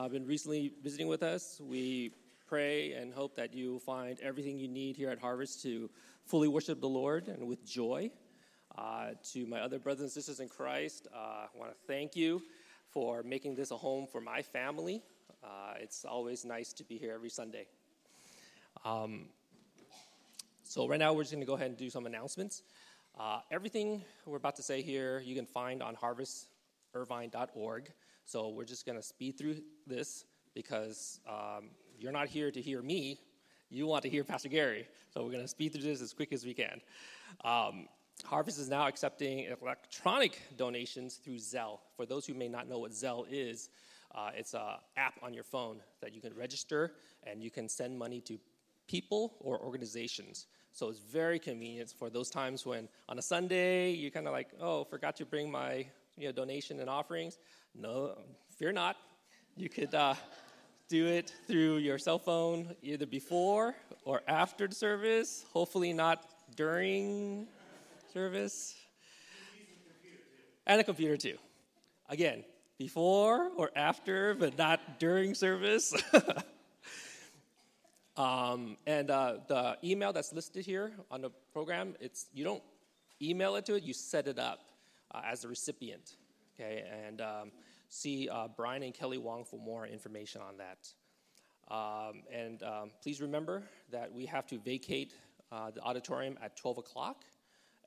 uh, been recently visiting with us. We pray and hope that you find everything you need here at Harvest to fully worship the Lord and with joy. Uh, to my other brothers and sisters in Christ, uh, I want to thank you for making this a home for my family. Uh, it's always nice to be here every Sunday. Um, so, right now, we're just going to go ahead and do some announcements. Uh, everything we're about to say here, you can find on harvestirvine.org. So, we're just going to speed through this because um, you're not here to hear me. You want to hear Pastor Gary. So, we're going to speed through this as quick as we can. Um, Harvest is now accepting electronic donations through Zelle. For those who may not know what Zelle is, uh, it's an app on your phone that you can register and you can send money to people or organizations. So it's very convenient for those times when on a Sunday you kind of like, oh, forgot to bring my you know, donation and offerings. No, fear not. You could uh, do it through your cell phone either before or after the service. Hopefully not during service. And a computer too. Again, before or after, but not during service. um, and uh, the email that's listed here on the program, it's you don't email it to it, you set it up uh, as a recipient. Okay, and um, see uh, Brian and Kelly Wong for more information on that. Um, and um, please remember that we have to vacate uh, the auditorium at 12 o'clock.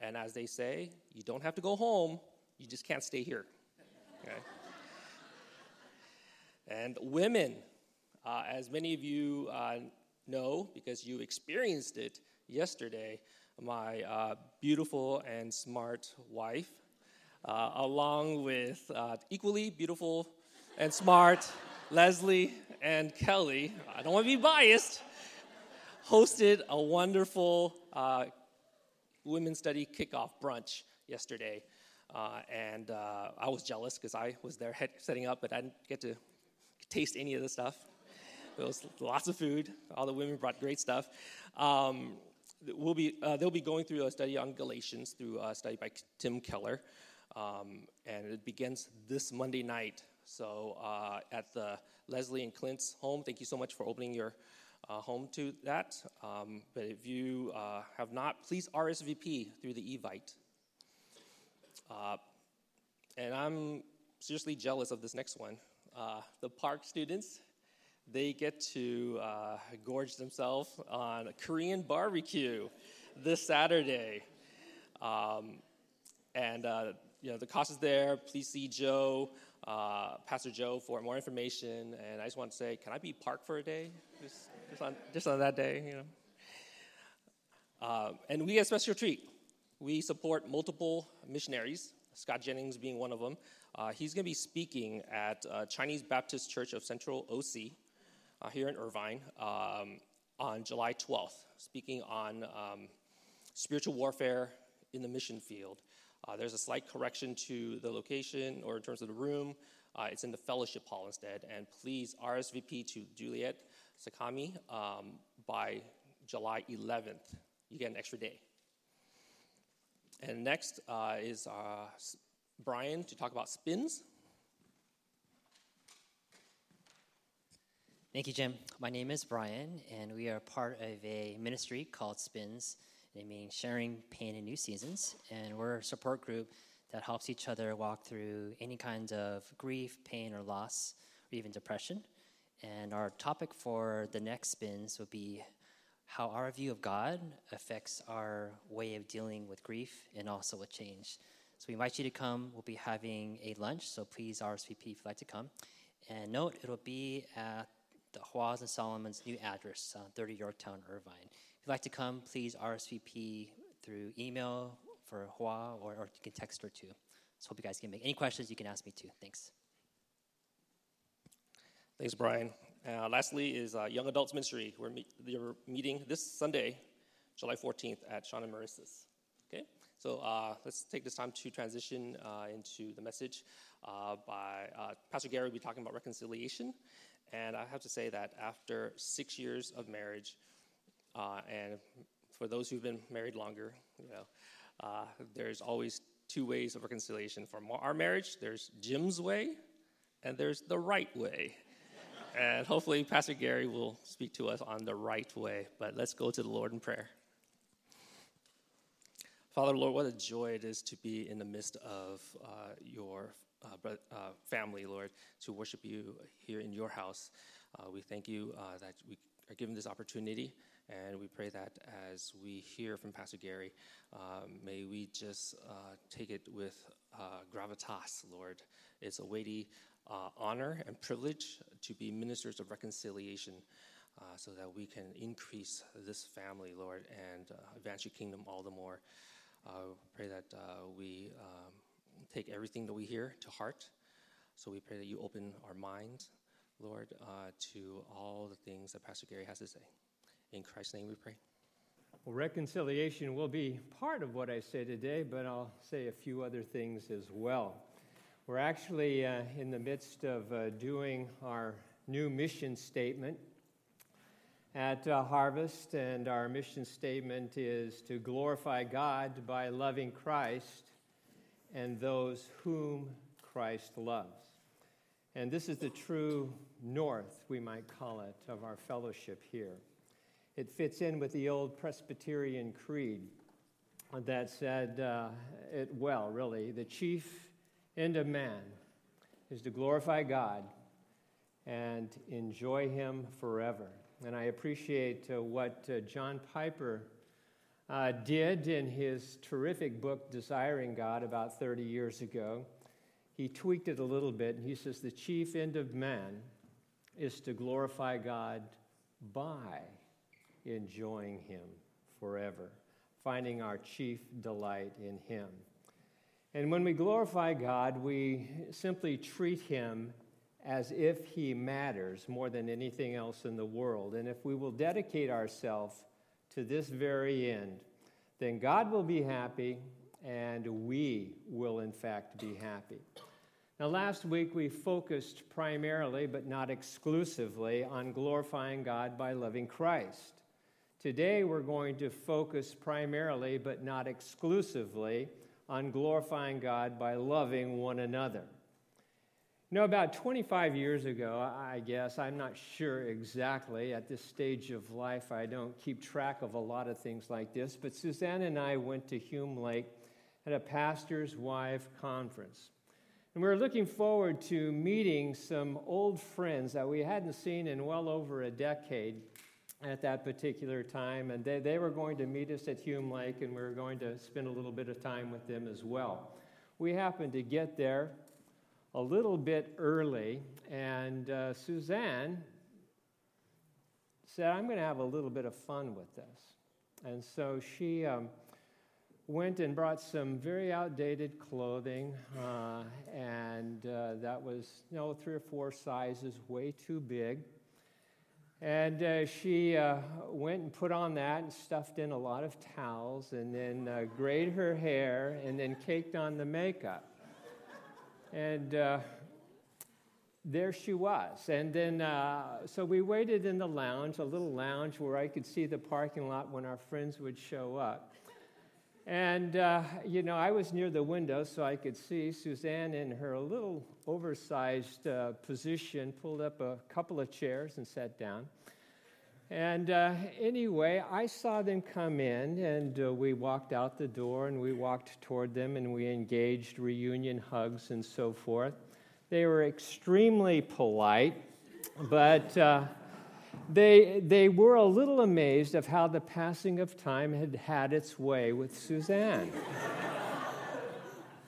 And as they say, you don't have to go home, you just can't stay here. Okay? and women, uh, as many of you uh, know, because you experienced it yesterday, my uh, beautiful and smart wife, uh, along with uh, equally beautiful and smart Leslie and Kelly, I don't want to be biased, hosted a wonderful uh, women's study kickoff brunch yesterday. Uh, and uh, I was jealous because I was there head- setting up, but I didn't get to taste any of the stuff. There was lots of food. All the women brought great stuff. Um, we'll be, uh, they'll be going through a study on Galatians through a study by Tim Keller. Um, and it begins this Monday night. So uh, at the Leslie and Clint's home, thank you so much for opening your uh, home to that. Um, but if you uh, have not, please RSVP through the Evite. Uh, and I'm seriously jealous of this next one. Uh, the park students, they get to uh, gorge themselves on a Korean barbecue this Saturday. Um, and you know the cost is there. Please see Joe, uh, Pastor Joe, for more information. And I just want to say, can I be parked for a day, just, just on just on that day, you know? Uh, and we get a special treat. We support multiple missionaries. Scott Jennings being one of them. Uh, he's going to be speaking at uh, Chinese Baptist Church of Central OC uh, here in Irvine um, on July 12th, speaking on um, spiritual warfare in the mission field. Uh, there's a slight correction to the location or in terms of the room. Uh, it's in the fellowship hall instead. And please RSVP to Juliet Sakami um, by July 11th. You get an extra day. And next uh, is uh, Brian to talk about spins. Thank you, Jim. My name is Brian, and we are part of a ministry called Spins it mean sharing pain in new seasons. And we're a support group that helps each other walk through any kind of grief, pain, or loss, or even depression. And our topic for the next spins will be how our view of God affects our way of dealing with grief and also with change. So we invite you to come. We'll be having a lunch, so please RSVP if you'd like to come. And note, it'll be at the Huas and Solomon's new address, uh, 30 Yorktown, Irvine you'd like to come, please RSVP through email for Hua or, or you can text her too. So hope you guys can make any questions you can ask me too. Thanks. Thanks, Brian. Uh, lastly, is uh, Young Adults Ministry. We're, meet, we're, meeting this Sunday, July 14th, at and Marissa's. Okay, so uh, let's take this time to transition uh, into the message. Uh, by uh, Pastor Gary will be talking about reconciliation, and I have to say that after six years of marriage, uh, and for those who've been married longer, you know, uh, there's always two ways of reconciliation. For our marriage, there's Jim's way, and there's the right way. and hopefully, Pastor Gary will speak to us on the right way. But let's go to the Lord in prayer. Father, Lord, what a joy it is to be in the midst of uh, your uh, uh, family, Lord, to worship you here in your house. Uh, we thank you uh, that we are given this opportunity, and we pray that as we hear from Pastor Gary, um, may we just uh, take it with gravitas, Lord. It's a weighty honor and privilege to be ministers of reconciliation. Uh, so that we can increase this family, Lord, and uh, advance your kingdom all the more. Uh, pray that uh, we um, take everything that we hear to heart. So we pray that you open our minds, Lord, uh, to all the things that Pastor Gary has to say. In Christ's name we pray. Well, reconciliation will be part of what I say today, but I'll say a few other things as well. We're actually uh, in the midst of uh, doing our new mission statement at uh, Harvest, and our mission statement is to glorify God by loving Christ and those whom Christ loves. And this is the true north, we might call it, of our fellowship here. It fits in with the old Presbyterian creed that said uh, it well, really. The chief end of man is to glorify God and enjoy Him forever. And I appreciate uh, what uh, John Piper uh, did in his terrific book, Desiring God, about 30 years ago. He tweaked it a little bit, and he says, The chief end of man is to glorify God by enjoying Him forever, finding our chief delight in Him. And when we glorify God, we simply treat Him as if He matters more than anything else in the world. And if we will dedicate ourselves to this very end, then God will be happy and we will, in fact, be happy. Now, last week we focused primarily, but not exclusively, on glorifying God by loving Christ. Today we're going to focus primarily, but not exclusively, on glorifying God by loving one another. You know, about 25 years ago, I guess, I'm not sure exactly. At this stage of life, I don't keep track of a lot of things like this, but Suzanne and I went to Hume Lake at a pastor's wife conference. And we were looking forward to meeting some old friends that we hadn't seen in well over a decade at that particular time. And they, they were going to meet us at Hume Lake, and we were going to spend a little bit of time with them as well. We happened to get there a little bit early, and uh, Suzanne said, I'm going to have a little bit of fun with this. And so she um, went and brought some very outdated clothing, uh, and uh, that was, you know, three or four sizes way too big. And uh, she uh, went and put on that and stuffed in a lot of towels, and then uh, grayed her hair, and then caked on the makeup. And uh, there she was. And then, uh, so we waited in the lounge, a little lounge where I could see the parking lot when our friends would show up. And, uh, you know, I was near the window so I could see Suzanne in her little oversized uh, position pulled up a couple of chairs and sat down. And uh, anyway, I saw them come in, and uh, we walked out the door and we walked toward them and we engaged reunion hugs and so forth. They were extremely polite, but uh, they, they were a little amazed of how the passing of time had had its way with Suzanne.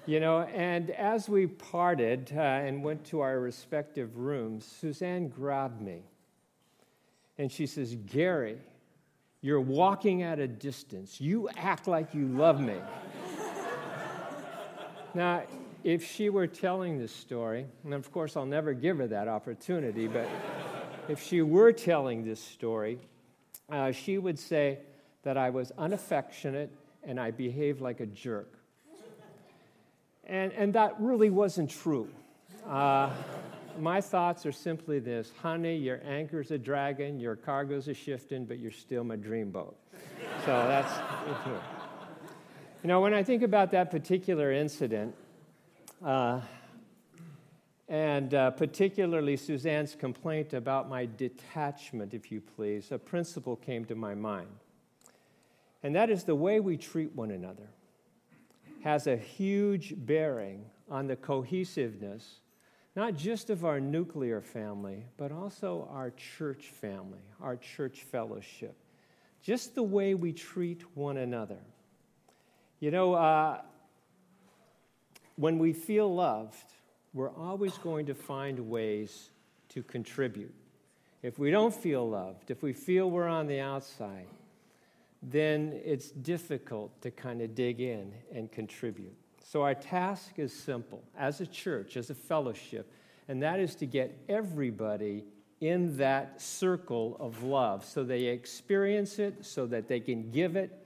you know, and as we parted uh, and went to our respective rooms, Suzanne grabbed me and she says, Gary, you're walking at a distance. You act like you love me. now, if she were telling this story, and of course I'll never give her that opportunity, but if she were telling this story, uh, she would say that I was unaffectionate and I behaved like a jerk. And, and that really wasn't true. Uh, my thoughts are simply this honey, your anchor's a dragon, your cargo's a shifting, but you're still my dreamboat. So that's. You know, when I think about that particular incident, uh, and uh, particularly Suzanne's complaint about my detachment, if you please, a principle came to my mind. And that is the way we treat one another has a huge bearing on the cohesiveness, not just of our nuclear family, but also our church family, our church fellowship. Just the way we treat one another. You know, uh, when we feel loved, we're always going to find ways to contribute. If we don't feel loved, if we feel we're on the outside, then it's difficult to kind of dig in and contribute. So, our task is simple as a church, as a fellowship, and that is to get everybody in that circle of love so they experience it, so that they can give it,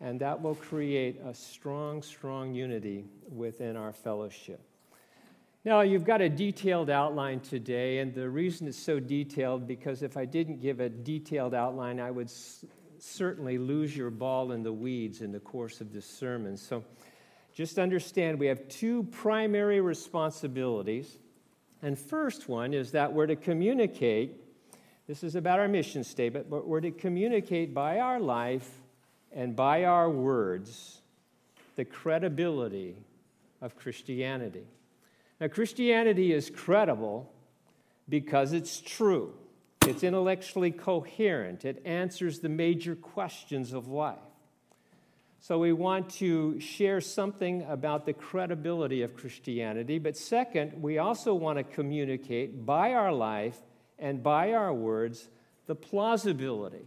and that will create a strong, strong unity within our fellowship. Now, you've got a detailed outline today, and the reason it's so detailed because if I didn't give a detailed outline, I would s- certainly lose your ball in the weeds in the course of this sermon. So just understand we have two primary responsibilities. And first one is that we're to communicate, this is about our mission statement, but we're to communicate by our life and by our words the credibility of Christianity. Now, Christianity is credible because it's true, it's intellectually coherent, it answers the major questions of life. So, we want to share something about the credibility of Christianity. But second, we also want to communicate by our life and by our words the plausibility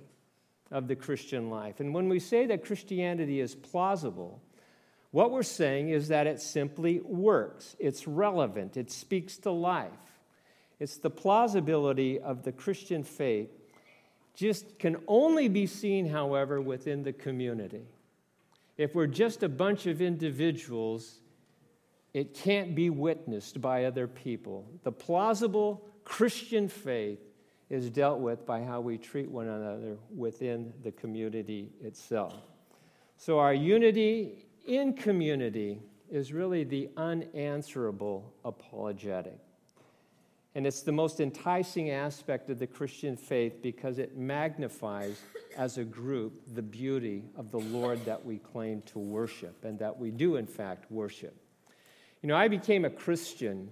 of the Christian life. And when we say that Christianity is plausible, what we're saying is that it simply works, it's relevant, it speaks to life. It's the plausibility of the Christian faith, just can only be seen, however, within the community. If we're just a bunch of individuals, it can't be witnessed by other people. The plausible Christian faith is dealt with by how we treat one another within the community itself. So, our unity in community is really the unanswerable apologetic. And it's the most enticing aspect of the Christian faith because it magnifies, as a group, the beauty of the Lord that we claim to worship and that we do, in fact, worship. You know, I became a Christian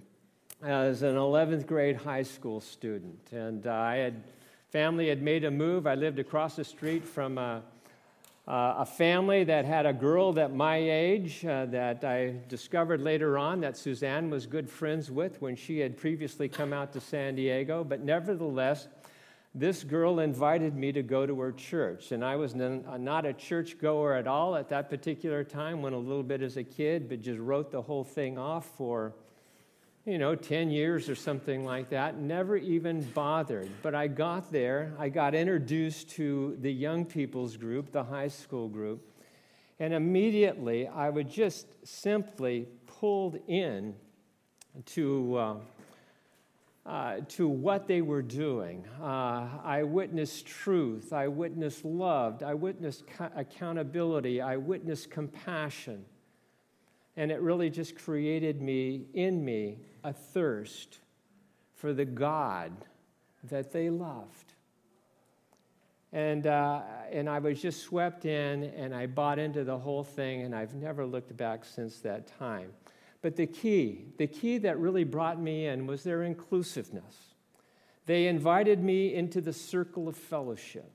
as an 11th grade high school student, and uh, I had family had made a move. I lived across the street from a uh, a family that had a girl that my age uh, that I discovered later on that Suzanne was good friends with when she had previously come out to San Diego. But nevertheless, this girl invited me to go to her church. And I was not a church goer at all at that particular time, went a little bit as a kid, but just wrote the whole thing off for you know, 10 years or something like that, never even bothered. But I got there, I got introduced to the young people's group, the high school group, and immediately I was just simply pulled in to, uh, uh, to what they were doing. Uh, I witnessed truth, I witnessed love, I witnessed accountability, I witnessed compassion. And it really just created me, in me, a thirst for the God that they loved. And, uh, and I was just swept in and I bought into the whole thing, and I've never looked back since that time. But the key, the key that really brought me in was their inclusiveness. They invited me into the circle of fellowship.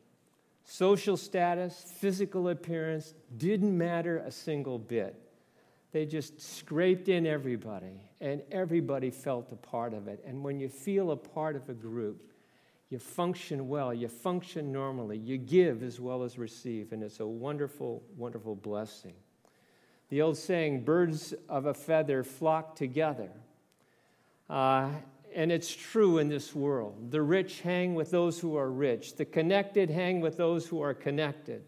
Social status, physical appearance didn't matter a single bit. They just scraped in everybody, and everybody felt a part of it. And when you feel a part of a group, you function well, you function normally, you give as well as receive, and it's a wonderful, wonderful blessing. The old saying, birds of a feather flock together. Uh, and it's true in this world. The rich hang with those who are rich, the connected hang with those who are connected.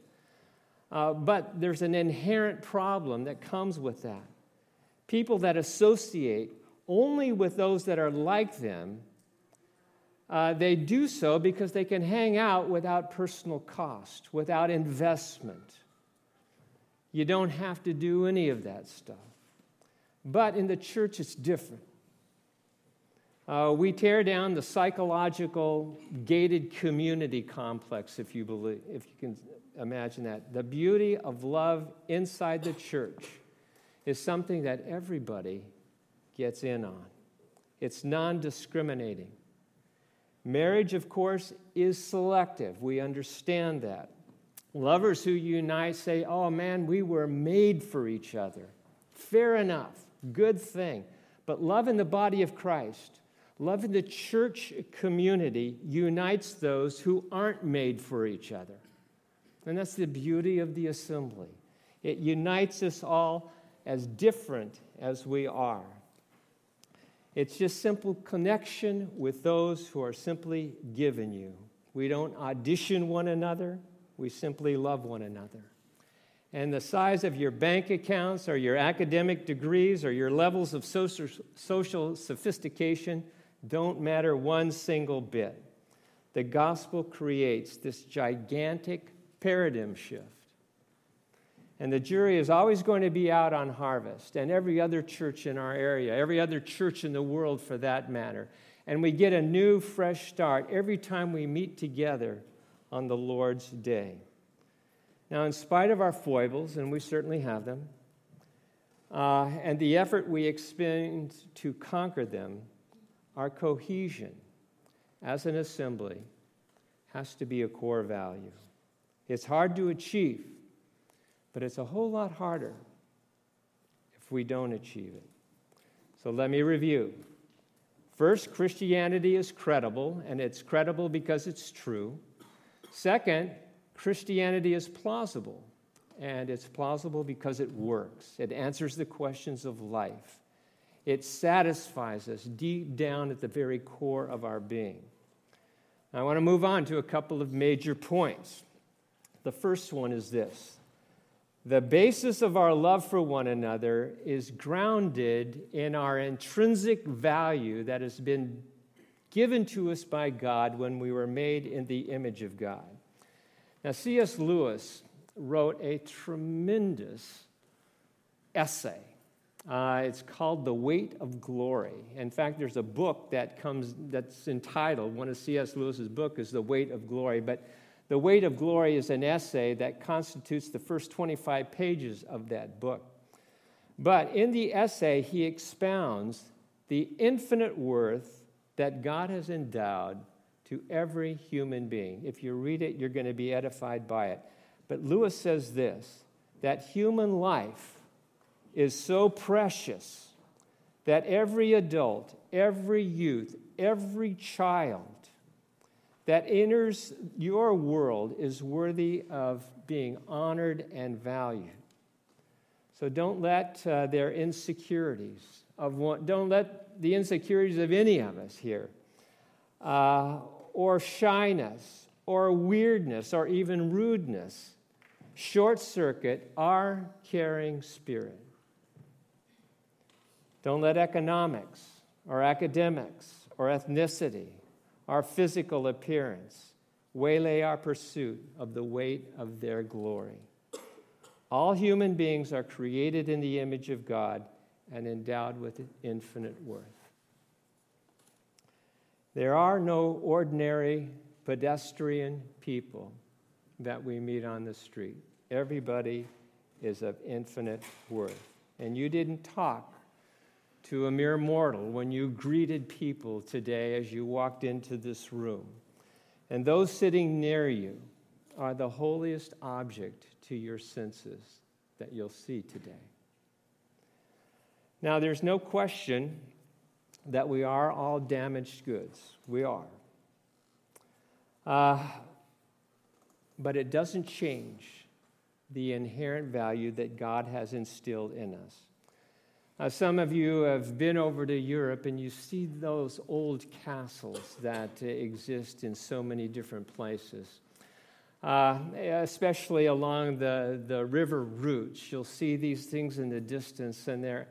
Uh, but there's an inherent problem that comes with that. People that associate only with those that are like them, uh, they do so because they can hang out without personal cost, without investment. You don't have to do any of that stuff. But in the church, it's different. Uh, we tear down the psychological gated community complex, if you believe, if you can imagine that. The beauty of love inside the church is something that everybody gets in on. It's non discriminating. Marriage, of course, is selective. We understand that. Lovers who unite say, Oh man, we were made for each other. Fair enough, good thing. But love in the body of Christ, love in the church community unites those who aren't made for each other. And that's the beauty of the assembly. It unites us all as different as we are. It's just simple connection with those who are simply given you. We don't audition one another, we simply love one another. And the size of your bank accounts or your academic degrees or your levels of social, sophistication don't matter one single bit. The gospel creates this gigantic paradigm shift. And the jury is always going to be out on harvest, and every other church in our area, every other church in the world for that matter. And we get a new, fresh start every time we meet together on the Lord's day. Now, in spite of our foibles, and we certainly have them, uh, and the effort we expend to conquer them, our cohesion as an assembly has to be a core value. It's hard to achieve, but it's a whole lot harder if we don't achieve it. So let me review. First, Christianity is credible, and it's credible because it's true. Second, Christianity is plausible, and it's plausible because it works. It answers the questions of life, it satisfies us deep down at the very core of our being. I want to move on to a couple of major points. The first one is this the basis of our love for one another is grounded in our intrinsic value that has been given to us by God when we were made in the image of God. Now, C.S. Lewis wrote a tremendous essay. Uh, it's called The Weight of Glory. In fact, there's a book that comes that's entitled, one of C.S. Lewis's book is The Weight of Glory, but the Weight of Glory is an essay that constitutes the first 25 pages of that book. But in the essay, he expounds the infinite worth that God has endowed to every human being. If you read it, you're going to be edified by it. But Lewis says this that human life is so precious that every adult, every youth, every child that enters your world is worthy of being honored and valued. So don't let uh, their insecurities of one, don't let the insecurities of any of us here, uh, or shyness, or weirdness, or even rudeness, short circuit our caring spirit. Don't let economics, or academics, or ethnicity, our physical appearance, waylay our pursuit of the weight of their glory. All human beings are created in the image of God and endowed with infinite worth. There are no ordinary pedestrian people that we meet on the street. Everybody is of infinite worth. And you didn't talk to a mere mortal when you greeted people today as you walked into this room. And those sitting near you are the holiest object to your senses that you'll see today. Now, there's no question that we are all damaged goods. We are. Uh, but it doesn't change the inherent value that God has instilled in us. Uh, some of you have been over to Europe and you see those old castles that uh, exist in so many different places. Uh, especially along the, the river routes, you'll see these things in the distance, and they're,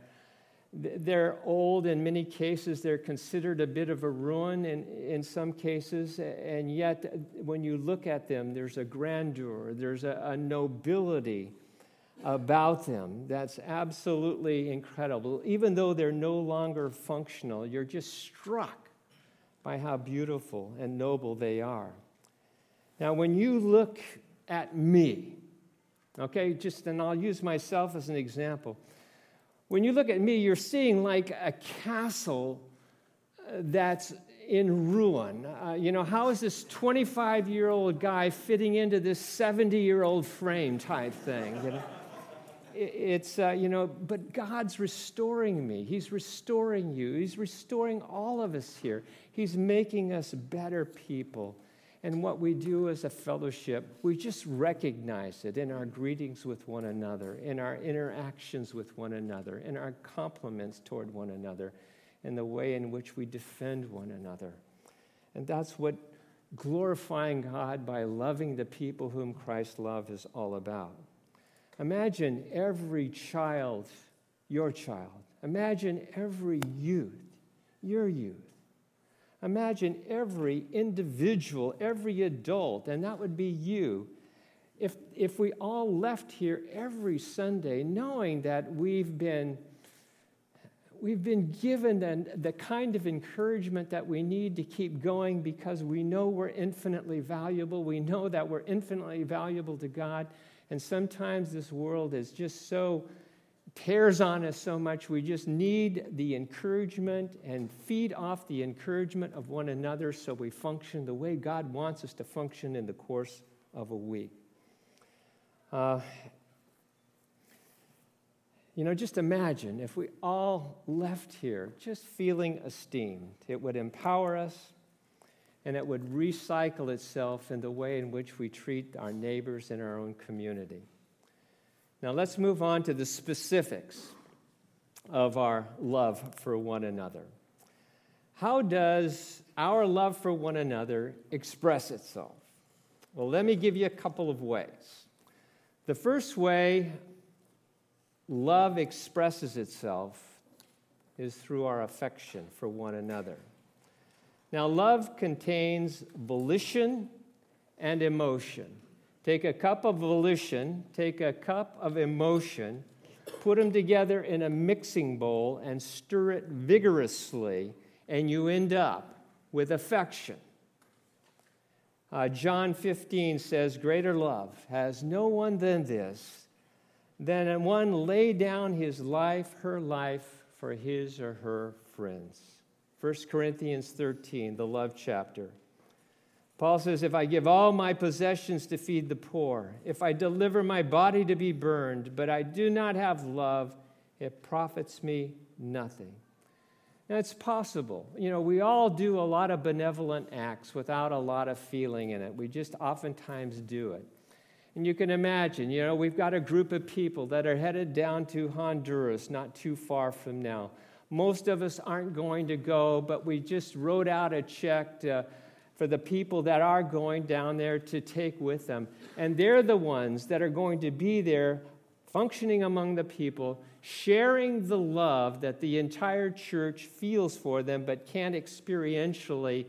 they're old in many cases. They're considered a bit of a ruin in, in some cases, and yet when you look at them, there's a grandeur, there's a, a nobility about them that's absolutely incredible. Even though they're no longer functional, you're just struck by how beautiful and noble they are. Now, when you look at me, okay, just and I'll use myself as an example. When you look at me, you're seeing like a castle uh, that's in ruin. Uh, you know, how is this 25 year old guy fitting into this 70 year old frame type thing? You know? It's, uh, you know, but God's restoring me. He's restoring you. He's restoring all of us here. He's making us better people. And what we do as a fellowship, we just recognize it in our greetings with one another, in our interactions with one another, in our compliments toward one another, in the way in which we defend one another. And that's what glorifying God by loving the people whom Christ loved is all about. Imagine every child, your child. Imagine every youth, your youth Imagine every individual, every adult, and that would be you. If, if we all left here every Sunday knowing that we've been, we've been given the, the kind of encouragement that we need to keep going because we know we're infinitely valuable, we know that we're infinitely valuable to God, and sometimes this world is just so tears on us so much. We just need the encouragement and feed off the encouragement of one another so we function the way God wants us to function in the course of a week. Uh, you know, just imagine if we all left here just feeling esteemed. It would empower us and it would recycle itself in the way in which we treat our neighbors in our own community. Now let's move on to the specifics of our love for one another. How does our love for one another express itself? Well, let me give you a couple of ways. The first way love expresses itself is through our affection for one another. Now, love contains volition and emotion. Take a cup of volition, take a cup of emotion, put them together in a mixing bowl, and stir it vigorously, and you end up with affection. Uh, John 15 says, Greater love has no one than this, than one lay down his life, her life, for his or her friends. 1 Corinthians 13, the love chapter. Paul says, If I give all my possessions to feed the poor, if I deliver my body to be burned, but I do not have love, it profits me nothing. Now, it's possible. You know, we all do a lot of benevolent acts without a lot of feeling in it. We just oftentimes do it. And you can imagine, you know, we've got a group of people that are headed down to Honduras not too far from now. Most of us aren't going to go, but we just wrote out a check to for the people that are going down there to take with them. And they're the ones that are going to be there functioning among the people, sharing the love that the entire church feels for them but can't experientially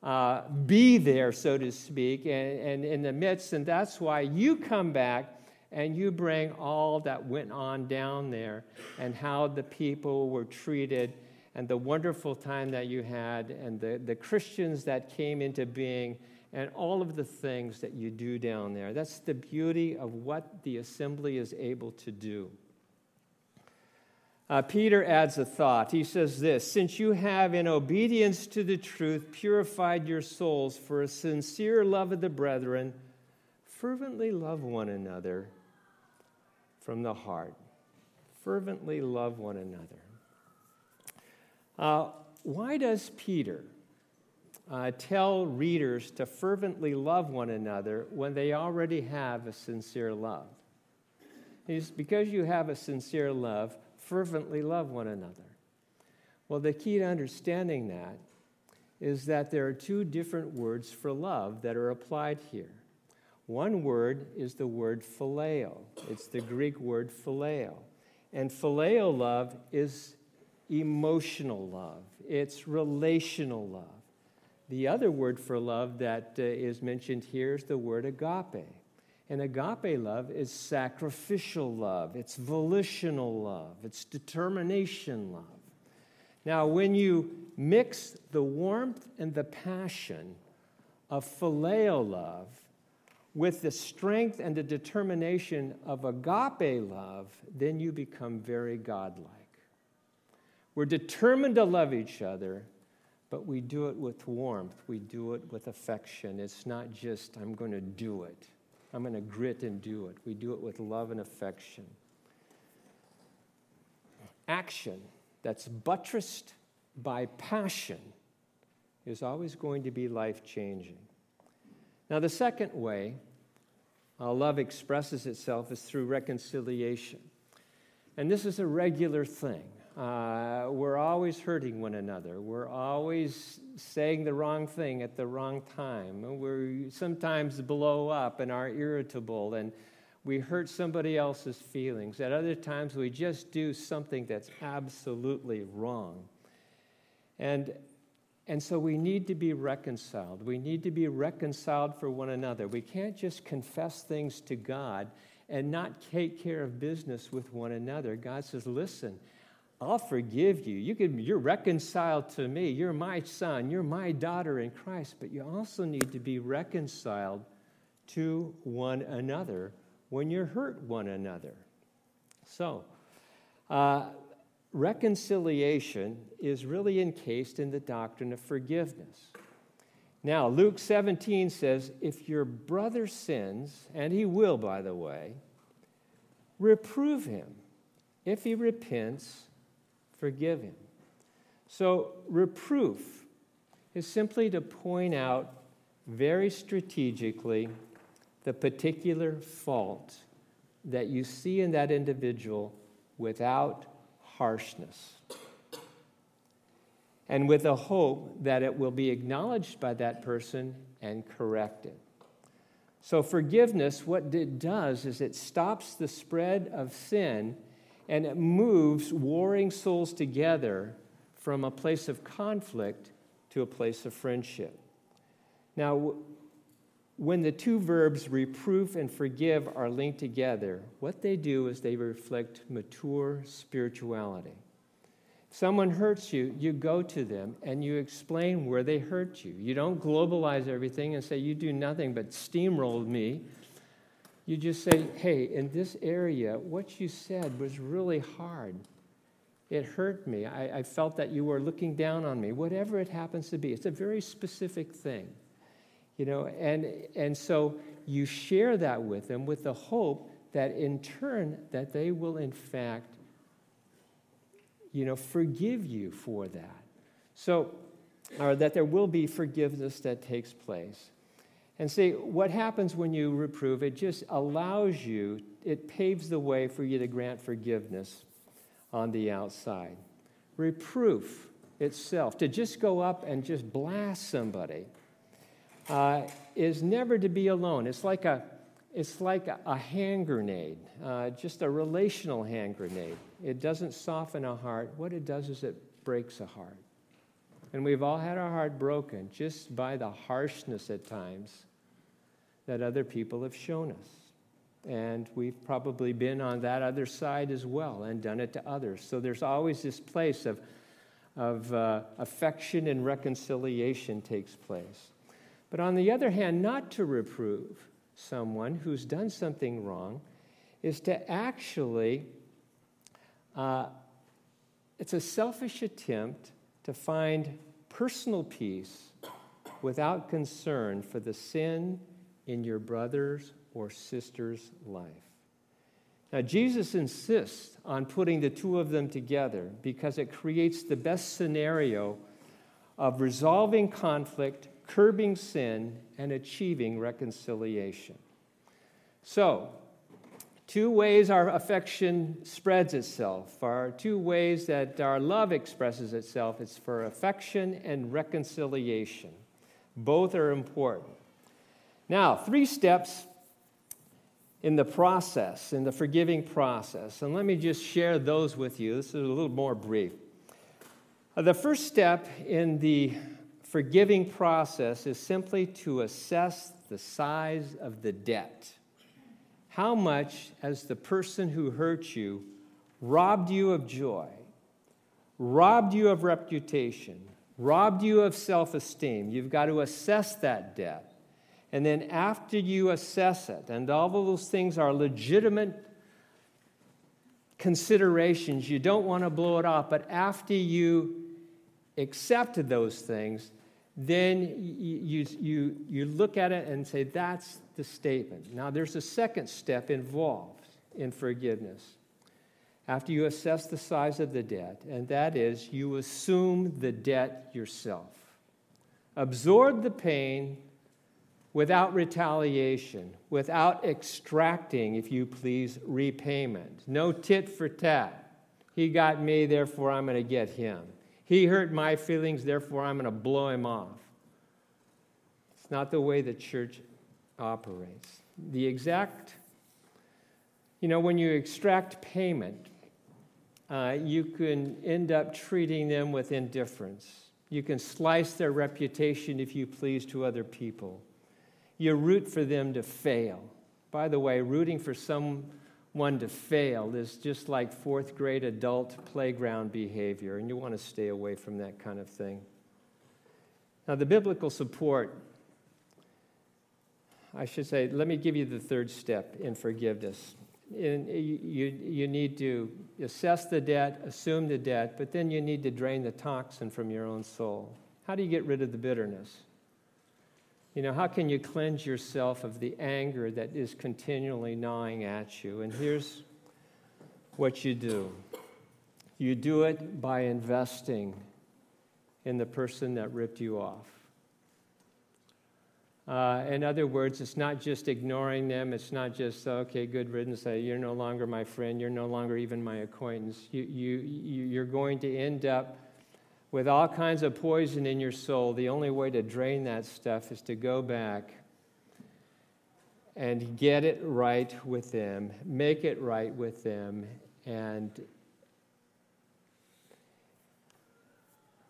uh, be there, so to speak, and, and in the midst. And that's why you come back and you bring all that went on down there and how the people were treated and the wonderful time that you had, and the, the Christians that came into being, and all of the things that you do down there. That's the beauty of what the assembly is able to do. Uh, Peter adds a thought. He says this Since you have, in obedience to the truth, purified your souls for a sincere love of the brethren, fervently love one another from the heart. Fervently love one another. Uh, why does Peter uh, tell readers to fervently love one another when they already have a sincere love? It's because you have a sincere love, fervently love one another. Well, the key to understanding that is that there are two different words for love that are applied here. One word is the word phileo, it's the Greek word phileo. And phileo love is emotional love, it's relational love. The other word for love that uh, is mentioned here is the word agape. And agape love is sacrificial love, it's volitional love, it's determination love. Now, when you mix the warmth and the passion of phileo love with the strength and the determination of agape love, then you become very godlike. We're determined to love each other, but we do it with warmth, we do it with affection. It's not just, I'm going to do it. I'm going to grit and do it. We do it with love and affection. Action that's buttressed by passion is always going to be life changing. Now, the second way how love expresses itself is through reconciliation. And this is a regular thing. Uh, we're always hurting one another. We're always saying the wrong thing at the wrong time. We sometimes blow up and are irritable and we hurt somebody else's feelings. At other times, we just do something that's absolutely wrong. And, and so we need to be reconciled. We need to be reconciled for one another. We can't just confess things to God and not take care of business with one another. God says, listen, I'll forgive you. you can, you're reconciled to me. You're my son. You're my daughter in Christ. But you also need to be reconciled to one another when you hurt one another. So, uh, reconciliation is really encased in the doctrine of forgiveness. Now, Luke 17 says, If your brother sins, and he will, by the way, reprove him. If he repents, forgive him. So, reproof is simply to point out very strategically the particular fault that you see in that individual without harshness. And with a hope that it will be acknowledged by that person and corrected. So, forgiveness, what it does is it stops the spread of sin and it moves warring souls together from a place of conflict to a place of friendship. Now, when the two verbs reproof and forgive are linked together, what they do is they reflect mature spirituality. If someone hurts you, you go to them and you explain where they hurt you. You don't globalize everything and say, You do nothing but steamroll me you just say, hey, in this area, what you said was really hard. It hurt me. I, I, felt that you were looking down on me, whatever it happens to be. It's a very specific thing. You know, and, and so you share that with them with the hope that in turn that they will in fact you know forgive you for that so or that there will be forgiveness that takes place and see, what happens when you reprove, it just allows you, it paves the way for you to grant forgiveness on the outside. Reproof itself, to just go up and just blast somebody, uh, is never to be alone. It's like a, it's like a, a hand grenade, uh, just a relational hand grenade. It doesn't soften a heart. What it does is it breaks a heart. And we've all had our heart broken just by the harshness at times that other people have shown us. And we've probably been on that other side as well and done it to others. So there's always this place of, of uh, affection and reconciliation takes place. But on the other hand, not to reprove someone who's done something wrong is to actually, uh, it's a selfish attempt to find personal peace without concern for the sin in your brother's or sister's life. Now, Jesus insists on putting the two of them together because it creates the best scenario of resolving conflict, curbing sin, and achieving reconciliation. So, two ways our affection spreads itself, are two ways that our love expresses itself. It's for affection and reconciliation. Both are important. Now, three steps in the process, in the forgiving process. And let me just share those with you. This is a little more brief. Uh, the first step in the forgiving process is simply to assess the size of the debt. how much as the person who hurt you robbed you of joy, robbed you of reputation, robbed you of self esteem. You've got to assess that debt. And then after you assess it, and all of those things are legitimate considerations, you don't want to blow it off, but after you accepted those things, then you, you, you look at it and say, that's the statement. Now, there's a second step involved in forgiveness. After you assess the size of the debt, and that is you assume the debt yourself. Absorb the pain without retaliation, without extracting, if you please, repayment. No tit for tat. He got me, therefore I'm going to get him. He hurt my feelings, therefore I'm going to blow him off. It's not the way the church operates. The exact, you know, when you extract payment, uh, you can end up treating them with indifference. You can slice their reputation, if you please, to other people. You root for them to fail. By the way, rooting for some one to fail is just like fourth grade adult playground behavior, and you want to stay away from that kind of thing. Now, the biblical support, I should say, let me give you the third step in forgiveness. In, you, you need to assess the debt, assume the debt, but then you need to drain the toxin from your own soul. How do you get rid of the bitterness? You know, how can you cleanse yourself of the anger that is continually gnawing at you? And here's what you do you do it by investing in the person that ripped you off. Uh, in other words, it's not just ignoring them. It's not just, okay, good riddance. You're no longer my friend. You're no longer even my acquaintance. You, you, you're going to end up with all kinds of poison in your soul, the only way to drain that stuff is to go back and get it right with them, make it right with them, and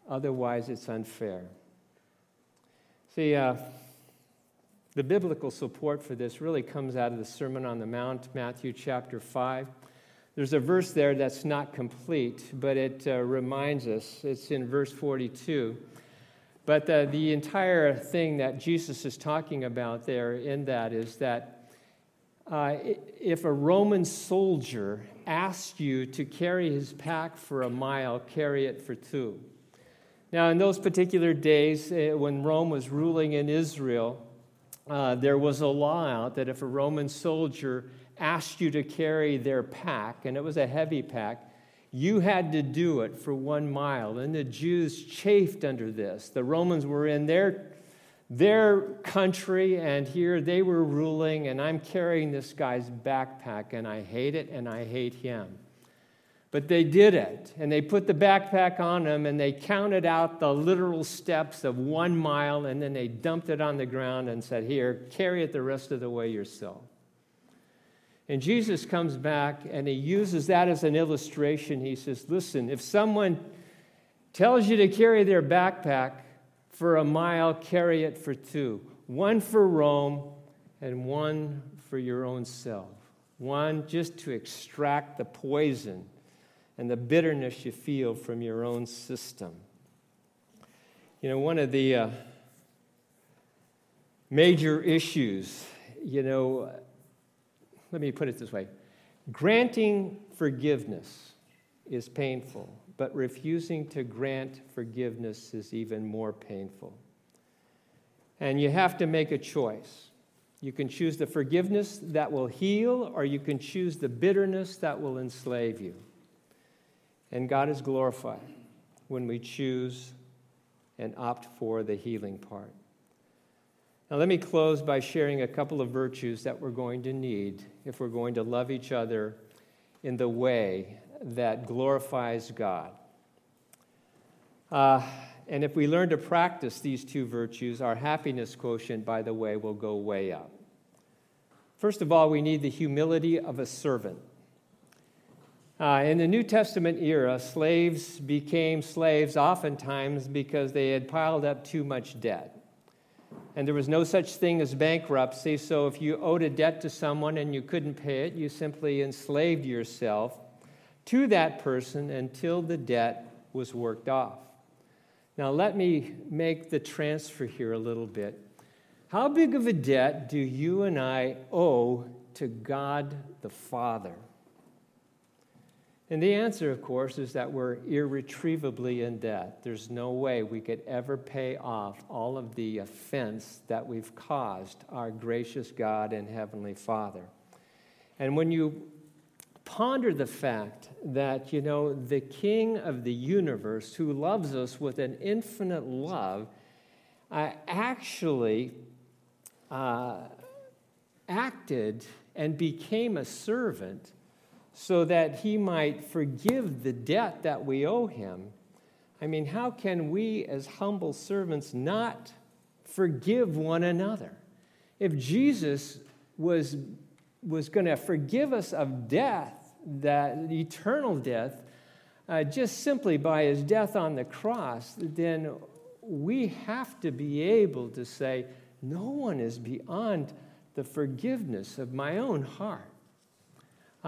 otherwise it's unfair. See, uh, the biblical support for this really comes out of the Sermon on the Mount, Matthew chapter 5. There's a verse there that's not complete, but it uh, reminds us. It's in verse 42. But the, the entire thing that Jesus is talking about there in that is that uh, if a Roman soldier asked you to carry his pack for a mile, carry it for two. Now, in those particular days, uh, when Rome was ruling in Israel, uh, there was a law out that if a Roman soldier asked you to carry their pack, and it was a heavy pack, you had to do it for one mile. And the Jews chafed under this. The Romans were in their, their country, and here they were ruling, and I'm carrying this guy's backpack, and I hate it, and I hate him. But they did it, and they put the backpack on him, and they counted out the literal steps of one mile, and then they dumped it on the ground and said, Here, carry it the rest of the way yourself. And Jesus comes back and he uses that as an illustration. He says, Listen, if someone tells you to carry their backpack for a mile, carry it for two one for Rome and one for your own self. One just to extract the poison and the bitterness you feel from your own system. You know, one of the uh, major issues, you know, let me put it this way granting forgiveness is painful, but refusing to grant forgiveness is even more painful. And you have to make a choice. You can choose the forgiveness that will heal, or you can choose the bitterness that will enslave you. And God is glorified when we choose and opt for the healing part. Now, let me close by sharing a couple of virtues that we're going to need if we're going to love each other in the way that glorifies God. Uh, and if we learn to practice these two virtues, our happiness quotient, by the way, will go way up. First of all, we need the humility of a servant. Uh, in the New Testament era, slaves became slaves oftentimes because they had piled up too much debt. And there was no such thing as bankruptcy, so if you owed a debt to someone and you couldn't pay it, you simply enslaved yourself to that person until the debt was worked off. Now, let me make the transfer here a little bit. How big of a debt do you and I owe to God the Father? And the answer, of course, is that we're irretrievably in debt. There's no way we could ever pay off all of the offense that we've caused our gracious God and Heavenly Father. And when you ponder the fact that, you know, the King of the universe, who loves us with an infinite love, uh, actually uh, acted and became a servant so that he might forgive the debt that we owe him. I mean, how can we as humble servants not forgive one another? If Jesus was, was going to forgive us of death, that eternal death, uh, just simply by his death on the cross, then we have to be able to say, No one is beyond the forgiveness of my own heart.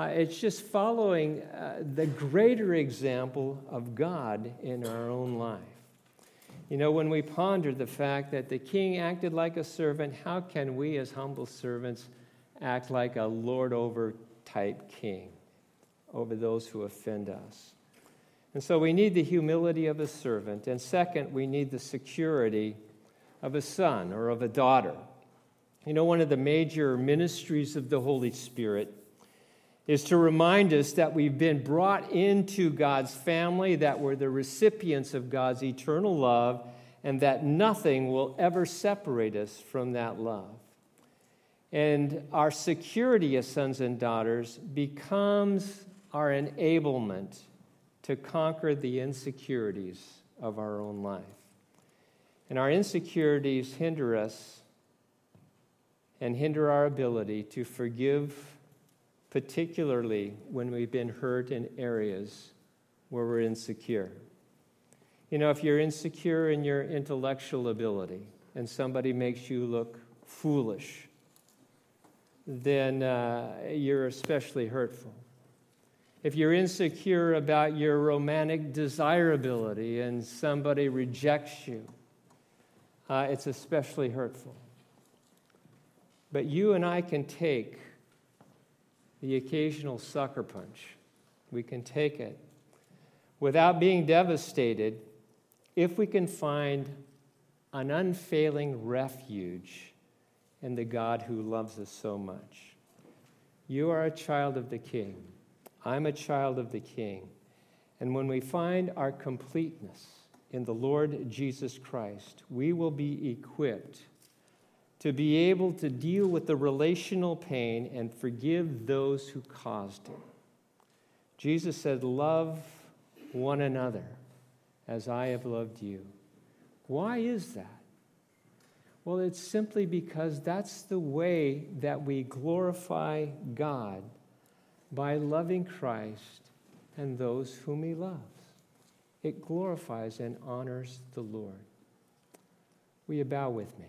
Uh, it's just following uh, the greater example of God in our own life. You know, when we ponder the fact that the king acted like a servant, how can we as humble servants act like a lord over type king over those who offend us? And so we need the humility of a servant. And second, we need the security of a son or of a daughter. You know, one of the major ministries of the Holy Spirit is to remind us that we've been brought into God's family, that we're the recipients of God's eternal love, and that nothing will ever separate us from that love. And our security as sons and daughters becomes our enablement to conquer the insecurities of our own life. And our insecurities hinder us and hinder our ability to forgive particularly when we've been hurt in areas where we're insecure. You know, if you're insecure in your intellectual ability and somebody makes you look foolish, then uh, you're especially hurtful. If you're insecure about your romantic desirability and somebody rejects you, uh, it's especially hurtful. But you and I can take the occasional sucker punch. We can take it without being devastated if we can find an unfailing refuge in the God who loves us so much. You are a child of the King. I'm a child of the King. And when we find our completeness in the Lord Jesus Christ, we will be equipped to be able to deal with the relational pain and forgive those who caused it. Jesus said, Love one another as I have loved you. Why is that? Well, it's simply because that's the way that we glorify God by loving Christ and those whom He loves. It glorifies and honors the Lord. Will you bow with me?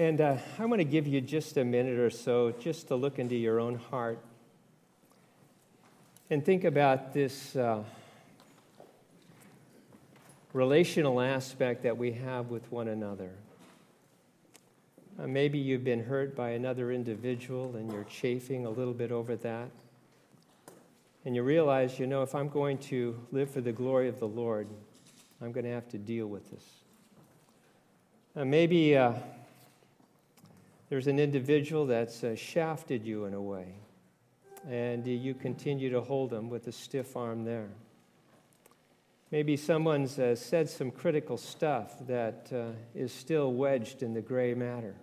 And uh, I want to give you just a minute or so just to look into your own heart and think about this uh, relational aspect that we have with one another. Uh, maybe you've been hurt by another individual and you're chafing a little bit over that. And you realize, you know, if I'm going to live for the glory of the Lord, I'm going to have to deal with this. Uh, maybe uh, there's an individual that's uh, shafted you in a way, and you continue to hold them with a stiff arm there. Maybe someone's uh, said some critical stuff that uh, is still wedged in the gray matter.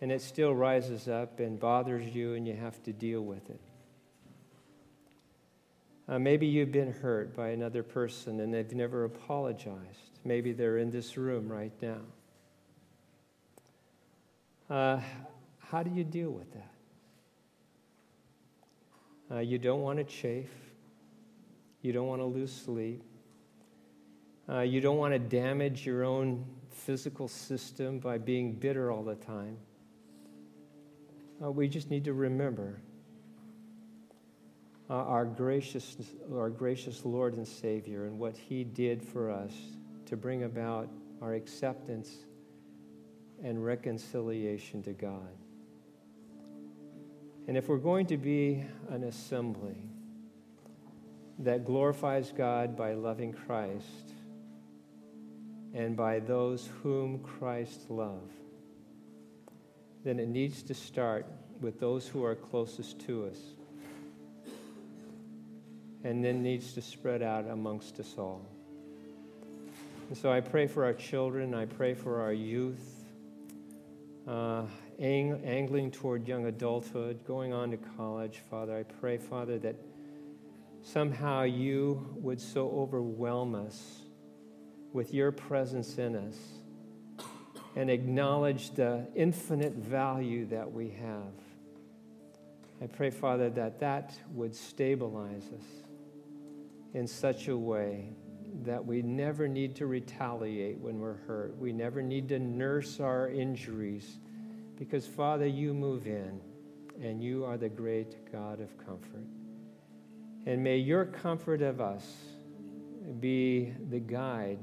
And it still rises up and bothers you, and you have to deal with it. Uh, maybe you've been hurt by another person and they've never apologized. Maybe they're in this room right now. Uh, how do you deal with that? Uh, you don't want to chafe. You don't want to lose sleep. Uh, you don't want to damage your own physical system by being bitter all the time. Uh, we just need to remember uh, our, gracious, our gracious Lord and Savior and what He did for us to bring about our acceptance and reconciliation to God. And if we're going to be an assembly that glorifies God by loving Christ and by those whom Christ loved, then it needs to start with those who are closest to us and then needs to spread out amongst us all. And so I pray for our children, I pray for our youth, uh, ang- angling toward young adulthood, going on to college, Father. I pray, Father, that somehow you would so overwhelm us with your presence in us and acknowledge the infinite value that we have. I pray, Father, that that would stabilize us in such a way that we never need to retaliate when we're hurt. We never need to nurse our injuries because, Father, you move in and you are the great God of comfort. And may your comfort of us be the guide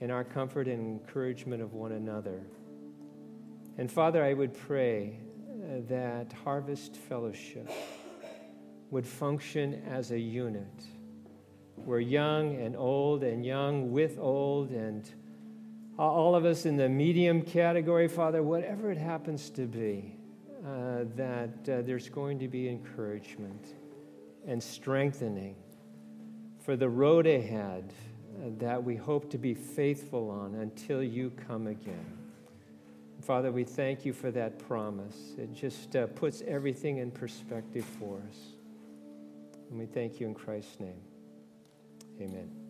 in our comfort and encouragement of one another. And Father, I would pray uh, that Harvest Fellowship would function as a unit where young and old and young with old and all of us in the medium category, Father, whatever it happens to be, uh, that uh, there's going to be encouragement and strengthening for the road ahead uh, that we hope to be faithful on until you come again. Father, we thank you for that promise. It just uh, puts everything in perspective for us. And we thank you in Christ's name. Amen.